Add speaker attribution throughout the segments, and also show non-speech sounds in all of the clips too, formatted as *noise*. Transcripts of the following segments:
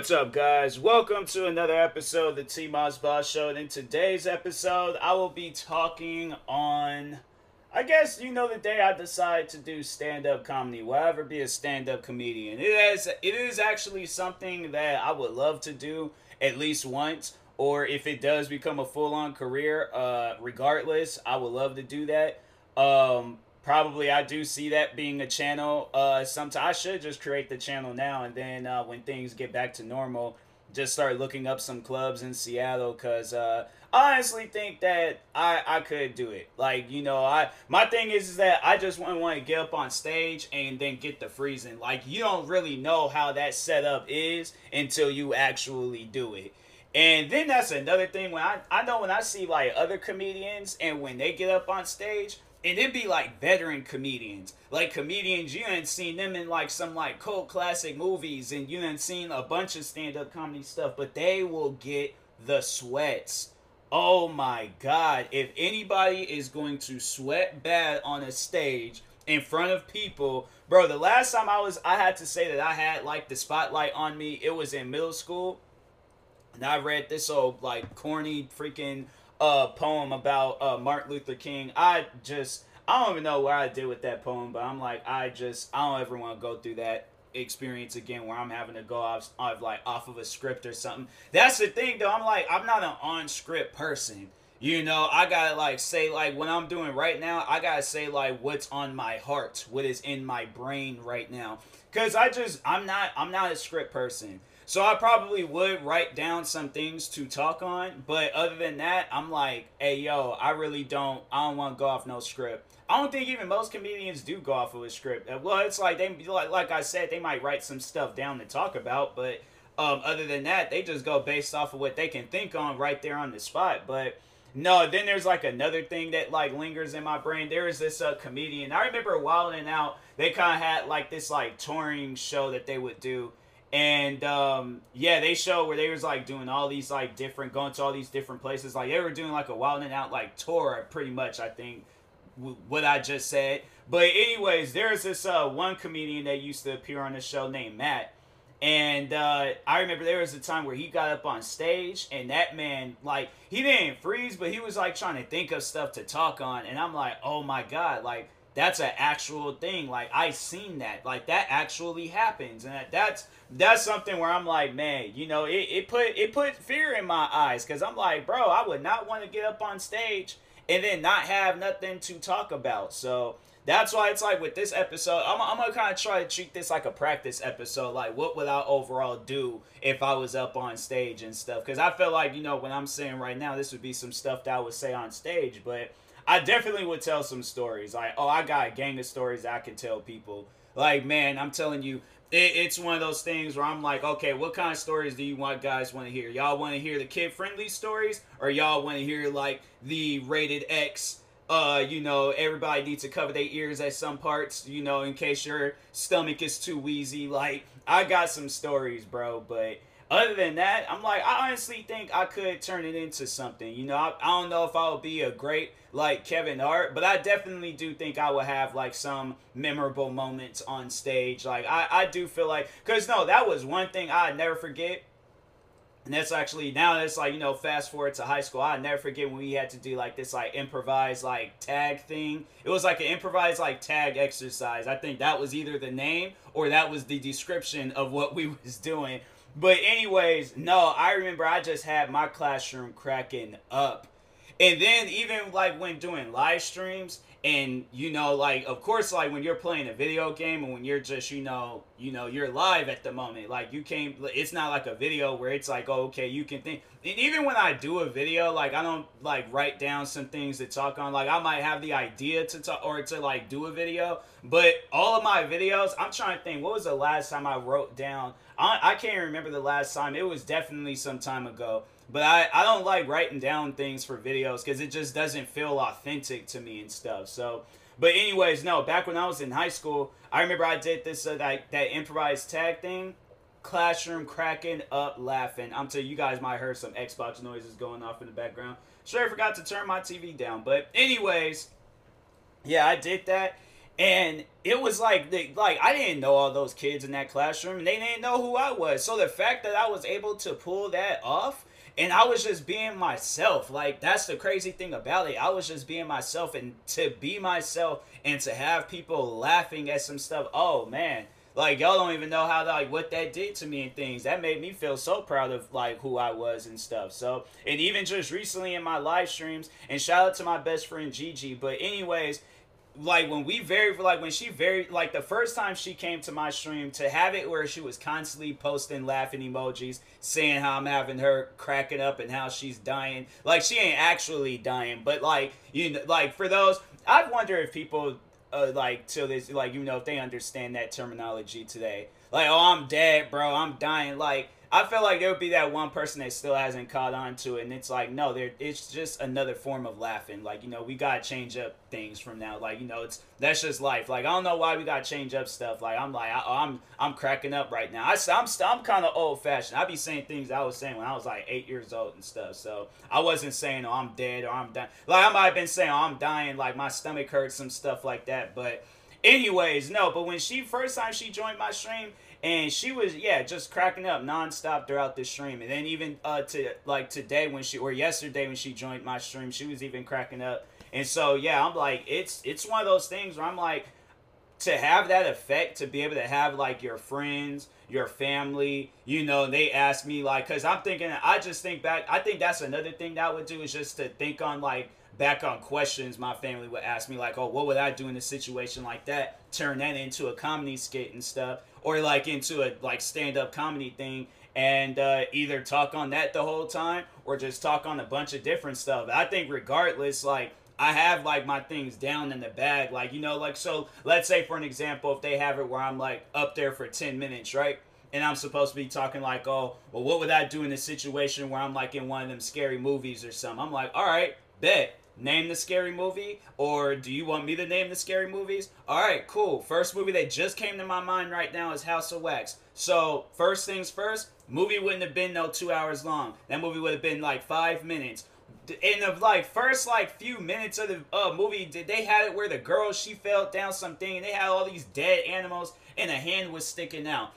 Speaker 1: What's up, guys? Welcome to another episode of the T Moss Boss Show. And in today's episode, I will be talking on, I guess, you know, the day I decide to do stand up comedy. Will I ever be a stand up comedian? It is, it is actually something that I would love to do at least once. Or if it does become a full on career, uh, regardless, I would love to do that. Um, probably I do see that being a channel. Uh, sometimes I should just create the channel now, and then uh, when things get back to normal, just start looking up some clubs in Seattle. Cause uh, I honestly think that I I could do it. Like you know, I my thing is, is that I just want want to get up on stage and then get the freezing. Like you don't really know how that setup is until you actually do it. And then that's another thing when I I know when I see like other comedians and when they get up on stage and it'd be like veteran comedians, like comedians you ain't seen them in like some like cult classic movies, and you ain't seen a bunch of stand up comedy stuff, but they will get the sweats. Oh my god! If anybody is going to sweat bad on a stage in front of people, bro, the last time I was, I had to say that I had like the spotlight on me. It was in middle school, and I read this old like corny freaking uh, poem about uh, Martin Luther King. I just I don't even know what I did with that poem, but I'm like I just I don't ever want to go through that experience again where I'm having to go off, off like off of a script or something. That's the thing though. I'm like I'm not an on script person. You know, I gotta like say like what I'm doing right now. I gotta say like what's on my heart, what is in my brain right now. Cause I just I'm not I'm not a script person. So I probably would write down some things to talk on, but other than that, I'm like, hey yo, I really don't I don't want to go off no script. I don't think even most comedians do go off of a script. Uh, well, it's like they like like I said, they might write some stuff down to talk about, but um, other than that, they just go based off of what they can think on right there on the spot. But no, then there's like another thing that like lingers in my brain. There is this uh, comedian. I remember Wildin' Out. They kind of had like this like touring show that they would do and um, yeah, they show where they was like doing all these like different, going to all these different places. Like they were doing like a Wildin' Out like tour, pretty much. I think w- what I just said. But anyways, there's this uh, one comedian that used to appear on the show named Matt. And uh, I remember there was a time where he got up on stage, and that man, like, he didn't freeze, but he was like trying to think of stuff to talk on. And I'm like, oh my God, like, that's an actual thing. Like I seen that. Like that actually happens, and that's that's something where I'm like, man, you know, it, it put it put fear in my eyes because I'm like, bro, I would not want to get up on stage and then not have nothing to talk about. So that's why it's like with this episode, I'm, I'm gonna kind of try to treat this like a practice episode. Like, what would I overall do if I was up on stage and stuff? Because I feel like you know when I'm saying right now, this would be some stuff that I would say on stage, but I definitely would tell some stories. Like, oh, I got a gang of stories I can tell people. Like, man, I'm telling you, it, it's one of those things where I'm like, okay, what kind of stories do you want guys want to hear? Y'all want to hear the kid friendly stories, or y'all want to hear like the rated X? Uh, you know, everybody needs to cover their ears at some parts, you know, in case your stomach is too wheezy. Like, I got some stories, bro, but other than that, I'm like, I honestly think I could turn it into something. You know, I, I don't know if I would be a great like Kevin Hart, but I definitely do think I would have like some memorable moments on stage. Like I, I do feel like, cause no, that was one thing I'd never forget. And that's actually now that's like you know fast forward to high school. I never forget when we had to do like this like improvised like tag thing. It was like an improvised like tag exercise. I think that was either the name or that was the description of what we *laughs* was doing but anyways, no, I remember I just had my classroom cracking up. And then even like when doing live streams and you know like of course like when you're playing a video game and when you're just you know you know you're live at the moment like you can't it's not like a video where it's like oh, okay you can think and even when i do a video like i don't like write down some things to talk on like i might have the idea to talk or to like do a video but all of my videos i'm trying to think what was the last time i wrote down I, I can't remember the last time. It was definitely some time ago. But I, I don't like writing down things for videos because it just doesn't feel authentic to me and stuff. So, but anyways, no. Back when I was in high school, I remember I did this uh, that that improvised tag thing. Classroom cracking up laughing. I'm telling you, you guys might hear some Xbox noises going off in the background. Sure, I forgot to turn my TV down. But anyways, yeah, I did that And it was like, they, like I didn't know all those kids in that classroom, and they didn't know who I was. So the fact that I was able to pull that off, and I was just being myself, like that's the crazy thing about it. I was just being myself, and to be myself, and to have people laughing at some stuff. Oh man, like y'all don't even know how like what that did to me and things that made me feel so proud of like who i was and stuff so and even just recently in my live streams and shout out to my best friend gigi but anyways like when we very like when she very like the first time she came to my stream to have it where she was constantly posting laughing emojis saying how i'm having her cracking up and how she's dying. Like she ain't actually dying but like you know like for those i wonder if people uh, like till this like you know if they understand that terminology today. Like oh i'm dead bro i'm dying. Like I feel like there would be that one person that still hasn't caught on to it, and it's like, no, there, it's just another form of laughing. Like, you know, we gotta change up things from now. Like, you know, it's that's just life. Like, I don't know why we gotta change up stuff. Like, I'm like, I, am I'm, I'm cracking up right now. I, I'm, I'm kind of old fashioned. I be saying things I was saying when I was like eight years old and stuff. So I wasn't saying, oh, I'm dead or I'm dying. Like, I might have been saying, oh, I'm dying. Like, my stomach hurts, some stuff like that. But, anyways, no. But when she first time she joined my stream and she was yeah just cracking up nonstop throughout the stream. And then even uh to like today when she or yesterday when she joined my stream she was even cracking up. And so yeah i'm like it's it's one of those things where i'm like to have that effect to be able to have like your friends your family you know they ask me like because i'm thinking i just think back i think that's another thing that I would do is just to think on like back on questions my family would ask me like oh what would i do in a situation like that? Turn that into a comedy skit and stuff or like into a like stand-up comedy thing and uh, either talk on that the whole time or just talk on a bunch of different stuff i think regardless like I have like my things down in the bag. Like, you know, like, so let's say for an example, if they have it where I'm like up there for 10 minutes, right? And I'm supposed to be talking like, oh, well, what would I do in a situation where I'm like in one of them scary movies or something? I'm like, all right, bet name the scary movie or do you want me to name the scary movies all right cool first movie that just came to my mind right now is house of wax so first things first movie wouldn't have been no two hours long that movie would have been like five minutes in the like first like few minutes of the uh, movie did they had it where the girl she fell down something and they had all these dead animals and a hand was sticking out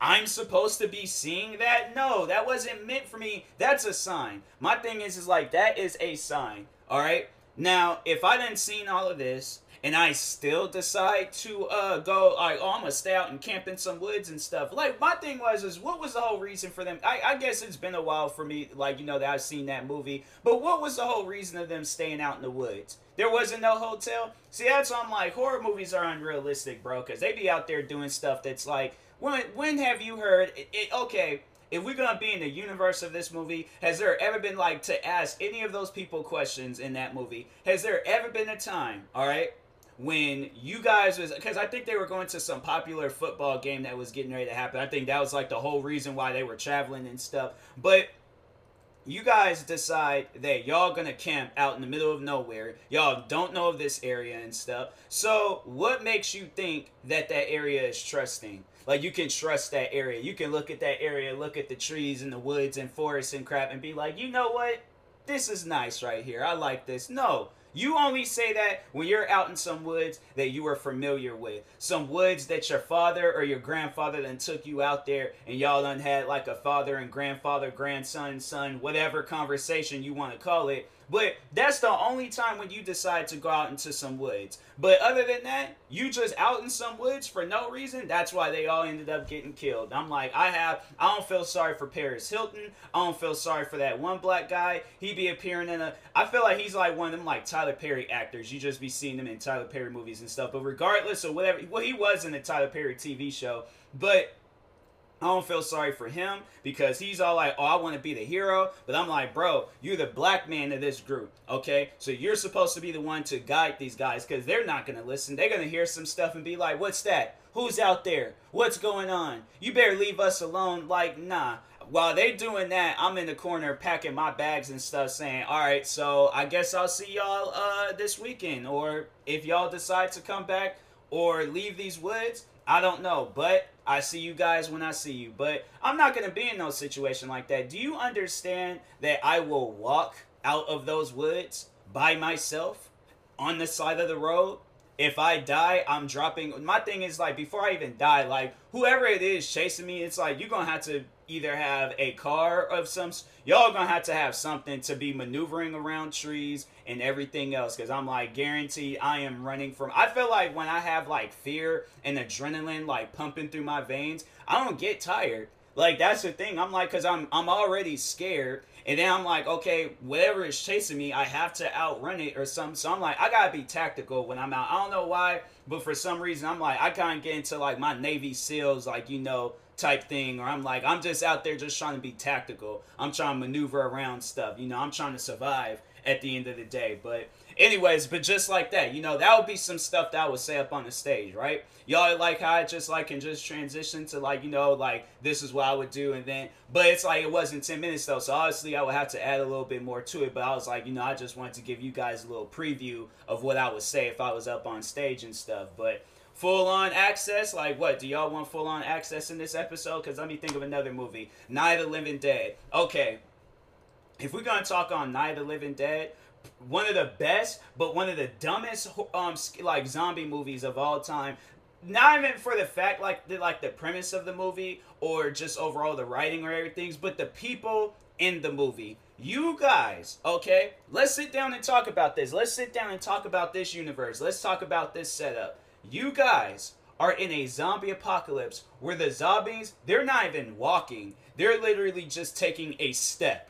Speaker 1: I'm supposed to be seeing that? No, that wasn't meant for me. That's a sign. My thing is, is like that is a sign. All right. Now, if I didn't seen all of this and I still decide to uh go like oh I'm gonna stay out and camp in some woods and stuff. Like my thing was is what was the whole reason for them? I, I guess it's been a while for me, like you know that I've seen that movie. But what was the whole reason of them staying out in the woods? There wasn't no hotel. See, that's why I'm like horror movies are unrealistic, bro, because they be out there doing stuff that's like when when have you heard? It, it, okay, if we're gonna be in the universe of this movie, has there ever been like to ask any of those people questions in that movie? Has there ever been a time, all right, when you guys was because I think they were going to some popular football game that was getting ready to happen. I think that was like the whole reason why they were traveling and stuff. But you guys decide that y'all gonna camp out in the middle of nowhere. Y'all don't know of this area and stuff. So what makes you think that that area is trusting? Like you can trust that area. You can look at that area, look at the trees and the woods and forests and crap and be like, you know what? This is nice right here. I like this. No. You only say that when you're out in some woods that you are familiar with. Some woods that your father or your grandfather then took you out there and y'all done had like a father and grandfather, grandson, son, whatever conversation you want to call it but that's the only time when you decide to go out into some woods. But other than that, you just out in some woods for no reason. That's why they all ended up getting killed. I'm like, I have, I don't feel sorry for Paris Hilton. I don't feel sorry for that one black guy. He be appearing in a, I feel like he's like one of them like Tyler Perry actors. You just be seeing them in Tyler Perry movies and stuff. But regardless of whatever, well, he was in the Tyler Perry TV show. But I don't feel sorry for him because he's all like, oh, I want to be the hero. But I'm like, bro, you're the black man of this group, okay? So you're supposed to be the one to guide these guys because they're not going to listen. They're going to hear some stuff and be like, what's that? Who's out there? What's going on? You better leave us alone. Like, nah. While they doing that, I'm in the corner packing my bags and stuff saying, all right, so I guess I'll see y'all uh, this weekend. Or if y'all decide to come back or leave these woods, I don't know, but I see you guys when I see you. But I'm not going to be in no situation like that. Do you understand that I will walk out of those woods by myself on the side of the road if I die, I'm dropping. My thing is like before I even die, like whoever it is chasing me, it's like you're gonna have to either have a car of some. Y'all gonna have to have something to be maneuvering around trees and everything else. Cause I'm like guaranteed I am running from. I feel like when I have like fear and adrenaline like pumping through my veins, I don't get tired. Like that's the thing. I'm like, cause I'm I'm already scared, and then I'm like, okay, whatever is chasing me, I have to outrun it or something. So I'm like, I gotta be tactical when I'm out. I don't know why, but for some reason, I'm like, I kind of get into like my Navy SEALs, like you know, type thing, or I'm like, I'm just out there just trying to be tactical. I'm trying to maneuver around stuff. You know, I'm trying to survive at the end of the day. But anyways, but just like that, you know, that would be some stuff that I would say up on the stage, right? Y'all like how I just like can just transition to like, you know, like this is what I would do and then but it's like it wasn't 10 minutes though. So obviously I would have to add a little bit more to it. But I was like, you know, I just wanted to give you guys a little preview of what I would say if I was up on stage and stuff. But full on access like what do y'all want full on access in this episode because let me think of another movie night of the living dead okay if we're gonna talk on night of the living dead one of the best, but one of the dumbest um like zombie movies of all time. Not even for the fact like the like the premise of the movie or just overall the writing or everything, but the people in the movie. You guys, okay? Let's sit down and talk about this. Let's sit down and talk about this universe. Let's talk about this setup. You guys are in a zombie apocalypse where the zombies, they're not even walking. They're literally just taking a step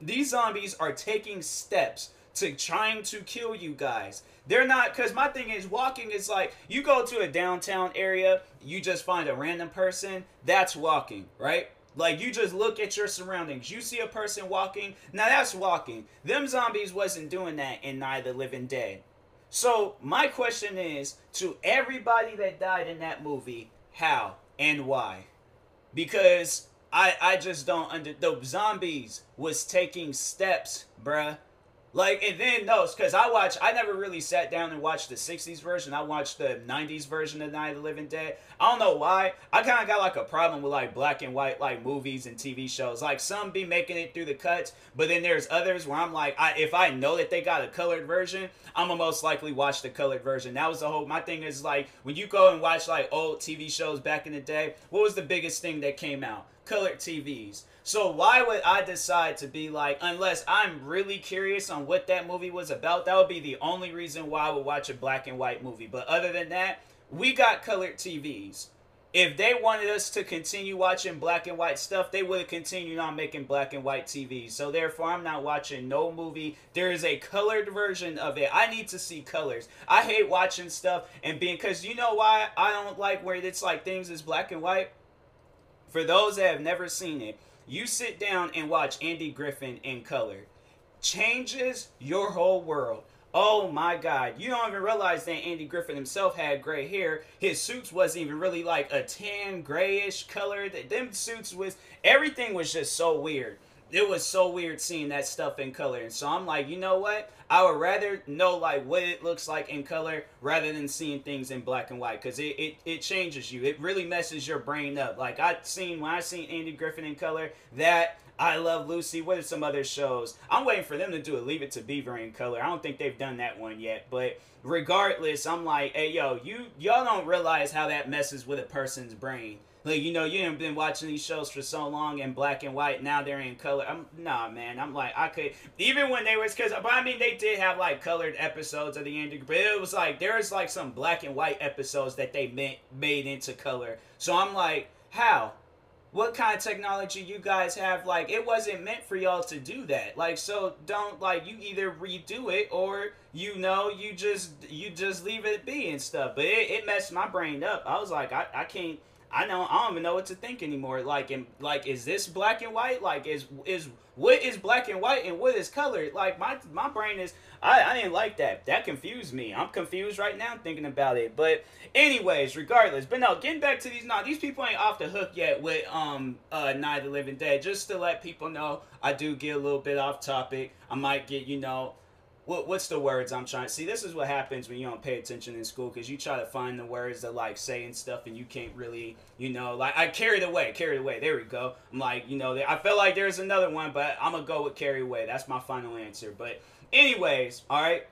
Speaker 1: these zombies are taking steps to trying to kill you guys. They're not because my thing is walking is like you go to a downtown area, you just find a random person, that's walking, right? Like you just look at your surroundings. You see a person walking, now that's walking. Them zombies wasn't doing that in the Living Dead. So my question is to everybody that died in that movie, how and why? Because I I just don't under the zombies was taking steps, bruh. Like and then those because I watch I never really sat down and watched the '60s version. I watched the '90s version of Night of the Living Dead. I don't know why. I kind of got like a problem with like black and white like movies and TV shows. Like some be making it through the cuts, but then there's others where I'm like, I if I know that they got a colored version, I'm gonna most likely watch the colored version. That was the whole. My thing is like when you go and watch like old TV shows back in the day. What was the biggest thing that came out? Colored TVs. So why would I decide to be like, unless I'm really curious on what that movie was about, that would be the only reason why I would watch a black and white movie. But other than that, we got colored TVs. If they wanted us to continue watching black and white stuff, they would have continued on making black and white TVs. So therefore, I'm not watching no movie. There is a colored version of it. I need to see colors. I hate watching stuff and being because you know why I don't like where it's like things is black and white. For those that have never seen it, you sit down and watch Andy Griffin in color. Changes your whole world. Oh my god. You don't even realize that Andy Griffin himself had gray hair. His suits wasn't even really like a tan grayish color. That Them suits was everything was just so weird it was so weird seeing that stuff in color. And so I'm like, you know what? I would rather know like what it looks like in color rather than seeing things in black and white because it, it, it changes you. It really messes your brain up. Like I seen when I seen Andy Griffin in color, that I Love Lucy. What are some other shows? I'm waiting for them to do a Leave It to Beaver in color. I don't think they've done that one yet, but regardless, I'm like, hey yo, you y'all don't realize how that messes with a person's brain. Like you know, you have been watching these shows for so long in black and white. Now they're in color. I'm nah, man. I'm like, I could even when they was because, but I mean, they did have like colored episodes of the end. But it was like there was like some black and white episodes that they made made into color. So I'm like, how? What kind of technology you guys have? Like, it wasn't meant for y'all to do that. Like, so don't like you either redo it or you know you just you just leave it be and stuff. But it, it messed my brain up. I was like, I, I can't I know I don't even know what to think anymore. Like, in, like is this black and white? Like, is is what is black and white and what is colored? Like, my my brain is I, I didn't like that. That confused me. I'm confused right now thinking about it. But anyways, regardless. But no, getting back to these now, these people ain't off the hook yet with um uh Night of the Living Dead. Just to let people know, I do get a little bit off topic. I might get you know what, what's the words I'm trying to see? This is what happens when you don't pay attention in school because you try to find the words that like say and stuff and you can't really, you know, like I carried away, carried away. There we go. I'm like, you know, I feel like there's another one, but I'm gonna go with carry away. That's my final answer. But anyways, all right.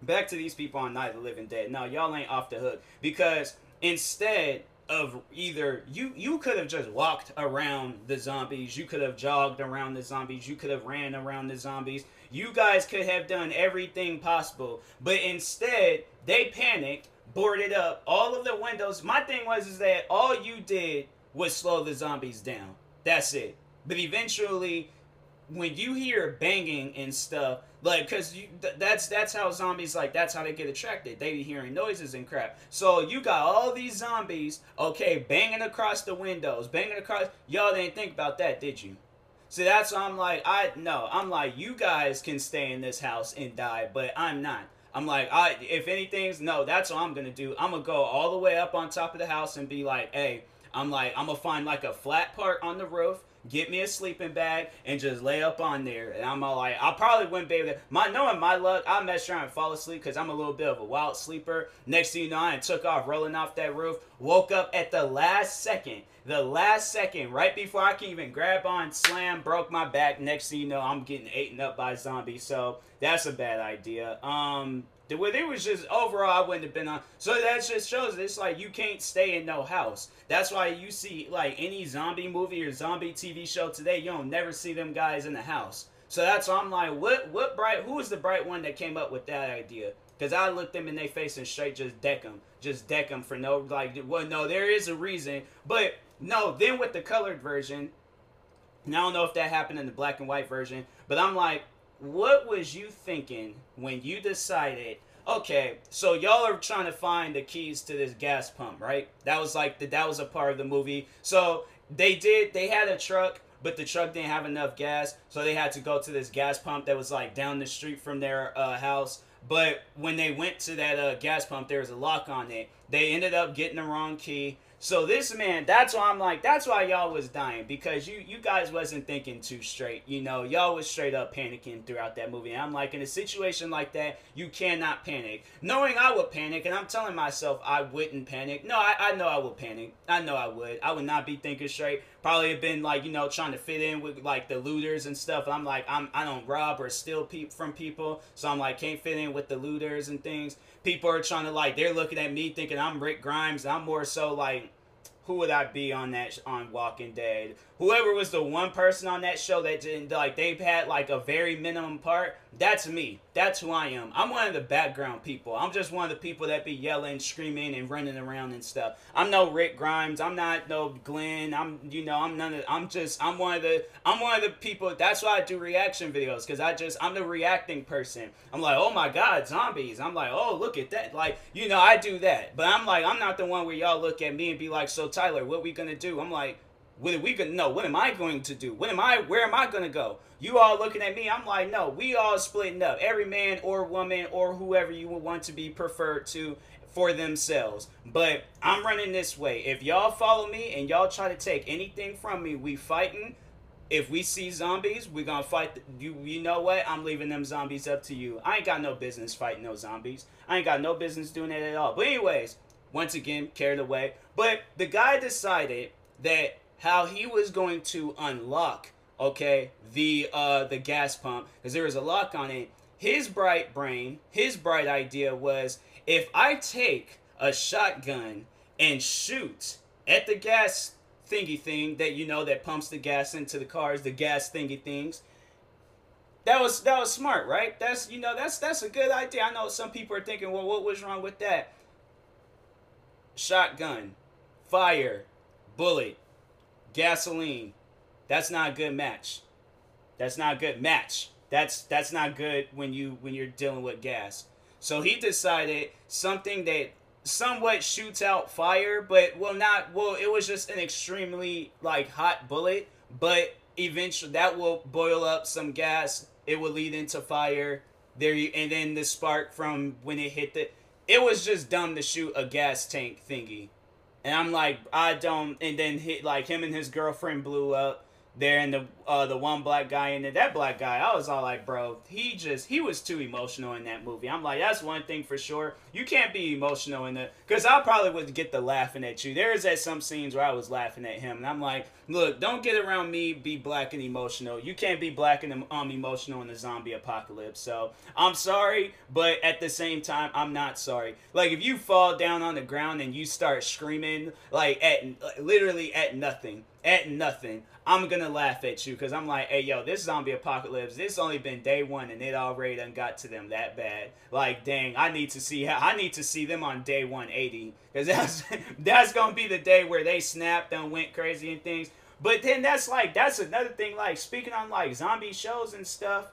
Speaker 1: back to these people on Night of the Living Dead. No, y'all ain't off the hook because instead of either you you could have just walked around the zombies, you could have jogged around the zombies, you could have ran around the zombies. You guys could have done everything possible, but instead they panicked, boarded up all of the windows. My thing was is that all you did was slow the zombies down. That's it. But eventually when you hear banging and stuff, like, cause th- that's that's how zombies like that's how they get attracted. They be hearing noises and crap. So you got all these zombies, okay, banging across the windows, banging across. Y'all didn't think about that, did you? See, that's why I'm like, I no, I'm like, you guys can stay in this house and die, but I'm not. I'm like, I if anything's no, that's what I'm gonna do. I'm gonna go all the way up on top of the house and be like, hey, I'm like, I'm gonna find like a flat part on the roof get me a sleeping bag, and just lay up on there. And I'm all like, I probably wouldn't be able to. My knowing my luck, I mess around and fall asleep because I'm a little bit of a wild sleeper. Next thing you know, I took off rolling off that roof. Woke up at the last second. The last second, right before I can even grab on, slam, broke my back. Next thing you know, I'm getting eaten up by zombies. So that's a bad idea. Um, the way it was just overall, I wouldn't have been on. So that just shows it's like you can't stay in no house. That's why you see like any zombie movie or zombie TV show today, you don't never see them guys in the house. So that's why I'm like, what what bright? Who was the bright one that came up with that idea? Because I looked them in their face and straight just deck them, just deck them for no like. Well, no, there is a reason, but no. Then with the colored version, and I don't know if that happened in the black and white version, but I'm like, what was you thinking when you decided okay so y'all are trying to find the keys to this gas pump right? That was like the, that was a part of the movie. So they did they had a truck but the truck didn't have enough gas so they had to go to this gas pump that was like down the street from their uh, house. But when they went to that uh, gas pump there was a lock on it. They ended up getting the wrong key so this man, that's why I'm like, that's why y'all was dying because you you guys wasn't thinking too straight. You know, y'all was straight up panicking throughout that movie. And I'm like, in a situation like that, you cannot panic. Knowing I would panic, and I'm telling myself I wouldn't panic. No, I, I know I would panic. I know I would. I would not be thinking straight. Probably have been like, you know, trying to fit in with like the looters and stuff. I'm like, I'm I don't rob or steal pe- from people, so I'm like can't fit in with the looters and things. People are trying to like they're looking at me thinking I'm Rick Grimes. I'm more so like who would I be on that on Walking Dead? Whoever was the one person on that show that didn't like they've had like a very minimum part. That's me. That's who I am. I'm one of the background people. I'm just one of the people that be yelling, screaming, and running around and stuff. I'm no Rick Grimes. I'm not no Glenn. I'm you know I'm none of. I'm just I'm one of the I'm one of the people. That's why I do reaction videos because I just I'm the reacting person. I'm like oh my god zombies. I'm like oh look at that. Like you know I do that. But I'm like I'm not the one where y'all look at me and be like so Tyler what we gonna do? I'm like what are we gonna know? What am I going to do? What am I? Where am I gonna go? You all looking at me? I'm like, no. We all splitting up. Every man or woman or whoever you would want to be preferred to for themselves. But I'm running this way. If y'all follow me and y'all try to take anything from me, we fighting. If we see zombies, we gonna fight. You you know what? I'm leaving them zombies up to you. I ain't got no business fighting no zombies. I ain't got no business doing that at all. But anyways, once again, carried away. But the guy decided that how he was going to unlock okay the uh the gas pump because there was a lock on it. His bright brain his bright idea was if i take a shotgun and shoot at the gas thingy thing that you know that pumps the gas into the cars the gas thingy things that was that was smart right? That's you know that's that's a good idea. I know some people are thinking well what was wrong with that? Shotgun fire bullet gasoline. That's not a good match. That's not a good match. That's that's not good when you when you're dealing with gas. So he decided something that somewhat shoots out fire, but will not well it was just an extremely like hot bullet, but eventually that will boil up some gas. It will lead into fire. There you, and then the spark from when it hit the it was just dumb to shoot a gas tank thingy. And I'm like, I don't. And then hit like him and his girlfriend blew up. There and the uh, the one black guy in it. That black guy, I was all like, bro, he just he was too emotional in that movie. I'm like, that's one thing for sure. You can't be emotional in the because I probably would get the laughing at you. There's at some scenes where I was laughing at him, and I'm like, look, don't get around me, be black and emotional. You can't be black and um emotional in the zombie apocalypse. So I'm sorry, but at the same time, I'm not sorry. Like if you fall down on the ground and you start screaming like at literally at nothing, at nothing. I'm gonna laugh at you because I'm like, hey yo, this zombie apocalypse, this only been day one and it already done got to them that bad. Like, dang, I need to see how I need to see them on day 180 because *laughs* that's that's gonna be the day where they snapped and went crazy and things. But then that's like that's another thing. Like speaking on like zombie shows and stuff,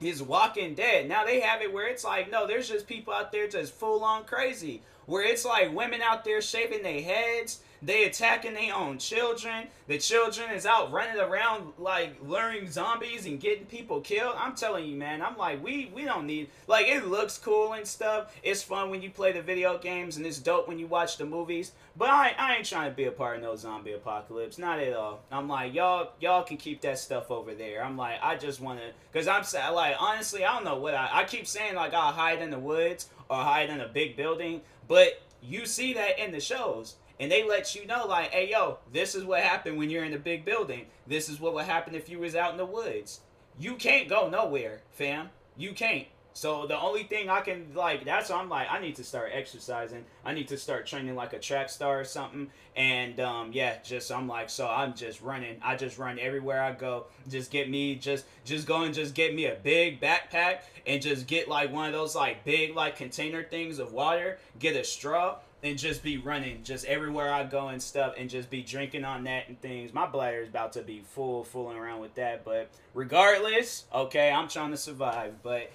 Speaker 1: is Walking Dead. Now they have it where it's like, no, there's just people out there just full on crazy. Where it's like women out there shaving their heads they attacking their own children. The children is out running around like luring zombies and getting people killed. I'm telling you, man. I'm like, we we don't need like it looks cool and stuff. It's fun when you play the video games and it's dope when you watch the movies. But I, I ain't trying to be a part of no zombie apocalypse, not at all. I'm like, y'all y'all can keep that stuff over there. I'm like, I just want to, cause I'm sad. Like honestly, I don't know what I I keep saying like I'll hide in the woods or hide in a big building, but you see that in the shows and they let you know like hey yo this is what happened when you're in a big building. This is what would happen if you was out in the woods. You can't go nowhere fam. You can't. So the only thing i can like that's why i'm like i need to start exercising. I need to start training like a track star or something. And um yeah just i'm like so i'm just running. I just run everywhere i go. Just get me just just go and just get me a big backpack and just get like one of those like big like container things of water. Get a straw and just be running just everywhere I go and stuff and just be drinking on that and things. My bladder is about to be full, fooling around with that. But regardless, okay, I'm trying to survive. But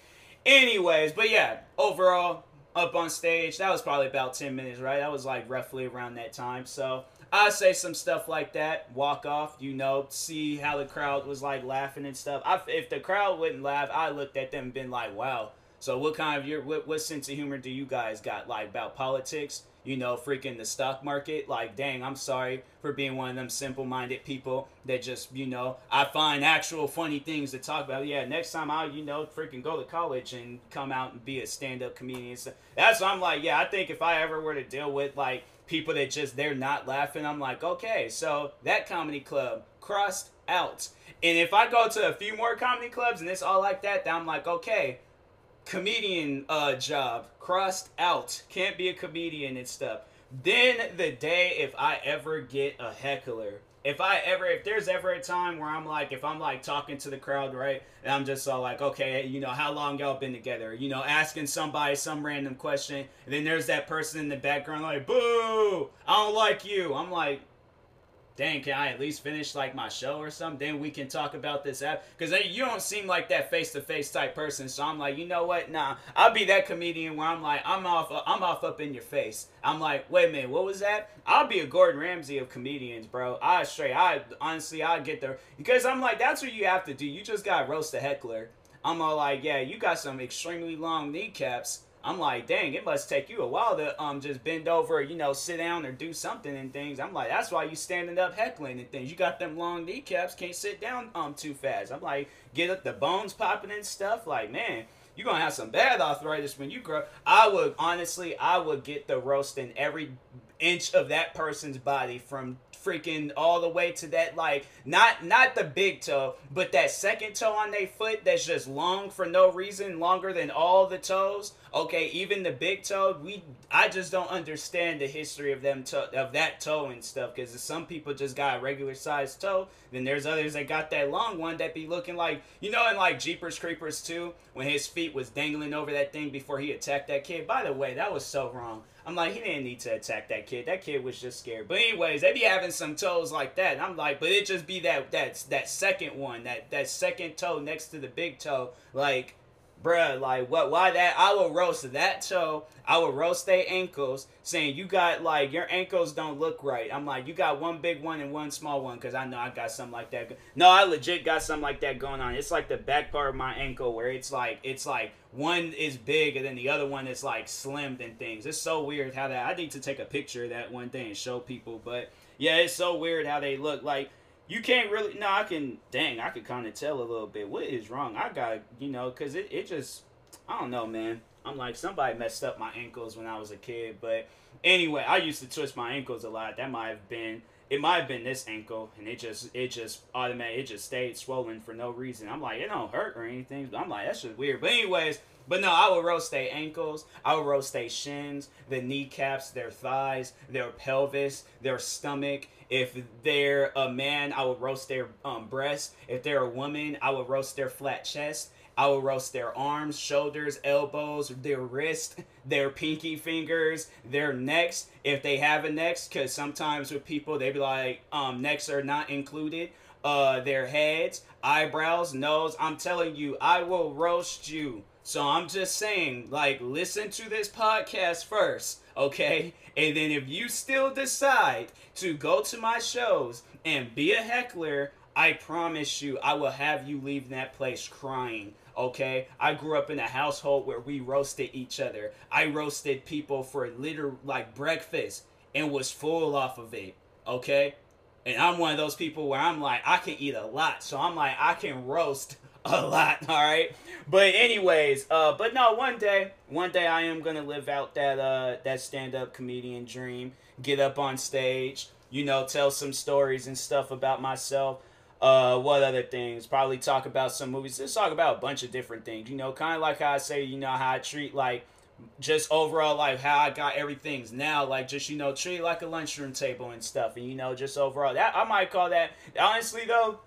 Speaker 1: anyways, but yeah, overall, up on stage, that was probably about 10 minutes, right? That was like roughly around that time. So I say some stuff like that, walk off, you know, see how the crowd was like laughing and stuff. I, if the crowd wouldn't laugh, I looked at them and been like, wow. So what kind of your what, what sense of humor do you guys got like about politics? you know, freaking the stock market. Like, dang, I'm sorry for being one of them simple minded people that just, you know, I find actual funny things to talk about. Yeah, next time I'll, you know, freaking go to college and come out and be a stand up comedian. So that's what I'm like, yeah, I think if I ever were to deal with like people that just they're not laughing, I'm like, okay, so that comedy club crossed out. And if I go to a few more comedy clubs and it's all like that, then I'm like, okay, comedian uh, job crossed out. Can't be a comedian and stuff. Then the day if I ever get a heckler, if I ever, if there's ever a time where I'm like, if I'm like talking to the crowd, right, and I'm just all like, okay, you know, how long y'all been together? You know, asking somebody some random question, and then there's that person in the background like, boo, I don't like you. I'm like, dang, can I at least finish like my show or something? Then we can talk about this app. Because you don't seem like that face to face type person. So I'm like, you know what? Nah, I'll be that comedian where I'm like, I'm off, uh, I'm off up in your face. I'm like, wait a minute, what was that? I'll be a Gordon Ramsay of comedians, bro. I straight, I honestly, I get there because I'm like, that's what you have to do. You just gotta roast a heckler. I'm all like, yeah, you got some extremely long kneecaps I'm like, dang, it must take you a while to um just bend over, you know, sit down or do something and things. I'm like, that's why you standing up heckling and things. You got them long kneecaps, can't sit down um too fast. I'm like, get up the bones popping and stuff. Like, man, you're gonna have some bad arthritis when you grow. I would honestly, I would get the roasting every inch of that person's body from freaking all the way to that like not not the big toe, but that second toe on their foot that's just long for no reason, longer than all the toes. Okay, even the big toe, we I just don't understand the history of them toe of that toe and stuff because some people just got a regular sized toe. Then there's others that got that long one that be looking like you know in like Jeepers Creepers 2 when his feet was dangling over that thing before he attacked that kid. By the way, that was so wrong. I'm like, he didn't need to attack that kid. That kid was just scared. But anyways, they be having some toes like that. And I'm like, but it just be that that that second one, that that second toe next to the big toe, like bruh, like what? Why that? I will roast that toe. I will roast their ankles, saying you got like your ankles don't look right. I'm like, you got one big one and one small one, cause I know I got something like that. No, I legit got something like that going on. It's like the back part of my ankle where it's like it's like one is big and then the other one is like slimmed and things. It's so weird how that. I need to take a picture of that one thing and show people, but yeah, it's so weird how they look like you can't really. No, I can. Dang, I could kind of tell a little bit what is wrong. I got you know, cause it it just I don't know, man. I'm like somebody messed up my ankles when I was a kid, but anyway, I used to twist my ankles a lot. That might have been it might have been this ankle and it just it just automatic it just stayed swollen for no reason. I'm like, it don't hurt or anything. I'm like, that's just weird. But anyways, but no, I would roast their ankles. I would roast their shins, the kneecaps, their thighs, their pelvis, their stomach. If they're a man, I would roast their um, breast. If they're a woman, I would roast their flat chest. I will roast their arms, shoulders, elbows, their wrist, their pinky fingers, their necks, if they have a neck, because sometimes with people, they be like, um, necks are not included. Uh, their heads, eyebrows, nose. I'm telling you, I will roast you. So I'm just saying, like, listen to this podcast first, okay? And then if you still decide to go to my shows and be a heckler, I promise you, I will have you leave that place crying Okay, I grew up in a household where we roasted each other. I roasted people for literal like breakfast and was full off of it. Okay, and I'm one of those people where I'm like I can eat a lot, so I'm like I can roast *laughs* a lot. All right, but anyways, uh, but no, one day, one day I am gonna live out that uh that stand up comedian dream. Get up on stage, you know, tell some stories and stuff about myself. Uh, what other things? Probably talk about some movies. Let's talk about a bunch of different things. You know, kind of like how I say, you know, how I treat like just overall like how I got everything's now, like just you know, treat like a lunchroom table and stuff, and you know, just overall that I might call that honestly though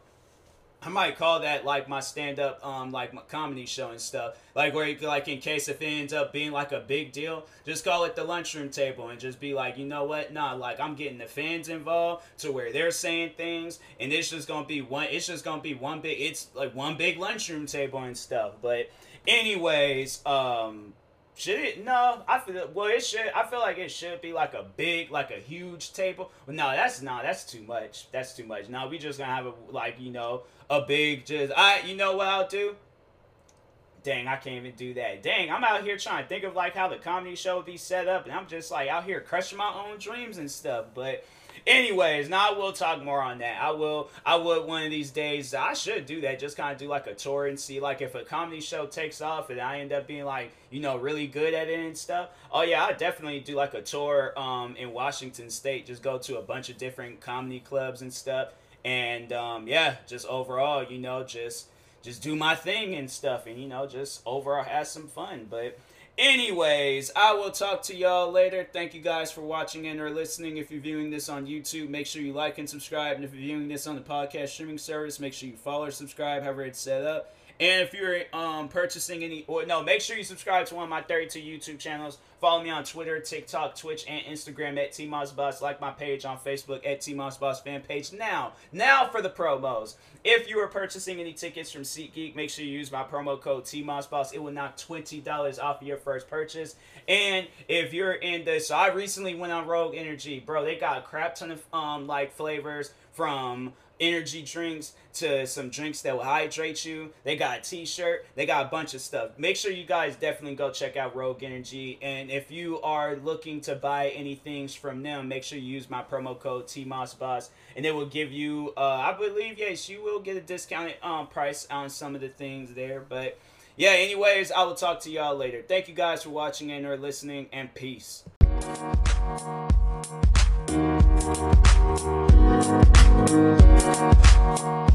Speaker 1: I might call that like my stand up, um, like my comedy show and stuff. Like where like in case if it ends up being like a big deal, just call it the lunchroom table and just be like, you know what? Nah, like I'm getting the fans involved to where they're saying things, and it's just gonna be one. It's just gonna be one big. It's like one big lunchroom table and stuff. But anyways, um, should it? No, I feel well. It should. I feel like it should be like a big, like a huge table. But no, that's not. That's too much. That's too much. No, we just gonna have a like you know a big just. I you know what I'll do. Dang, I can't even do that. Dang, I'm out here trying to think of like how the comedy show would be set up, and I'm just like out here crushing my own dreams and stuff. But Anyways, now I will talk more on that. I will. I would one of these days. I should do that. Just kind of do like a tour and see like if a comedy show takes off and I end up being like you know really good at it and stuff. Oh yeah, I definitely do like a tour um, in Washington State. Just go to a bunch of different comedy clubs and stuff. And um, yeah, just overall, you know, just just do my thing and stuff, and you know, just overall have some fun. But Anyways, I will talk to y'all later. Thank you guys for watching and or listening. If you're viewing this on YouTube, make sure you like and subscribe. And if you're viewing this on the podcast streaming service, make sure you follow or subscribe, however it's set up. And if you're um, purchasing any, or no, make sure you subscribe to one of my 32 YouTube channels. Follow me on Twitter, TikTok, Twitch, and Instagram at TMossBoss. Like my page on Facebook at TMossBoss fan page. Now, now for the promos. If you are purchasing any tickets from SeatGeek, make sure you use my promo code TMossBoss. It will knock $20 off of your first purchase. And if you're in this, so I recently went on Rogue Energy. Bro, they got a crap ton of um like flavors from energy drinks to some drinks that will hydrate you. They got a t-shirt. They got a bunch of stuff. Make sure you guys definitely go check out Rogue Energy. And if you are looking to buy any things from them, make sure you use my promo code TMossBoss. And it will give you, uh, I believe, yes, you will get a discounted um, price on some of the things there. But yeah, anyways, I will talk to y'all later. Thank you guys for watching and or listening, and peace. 嗯。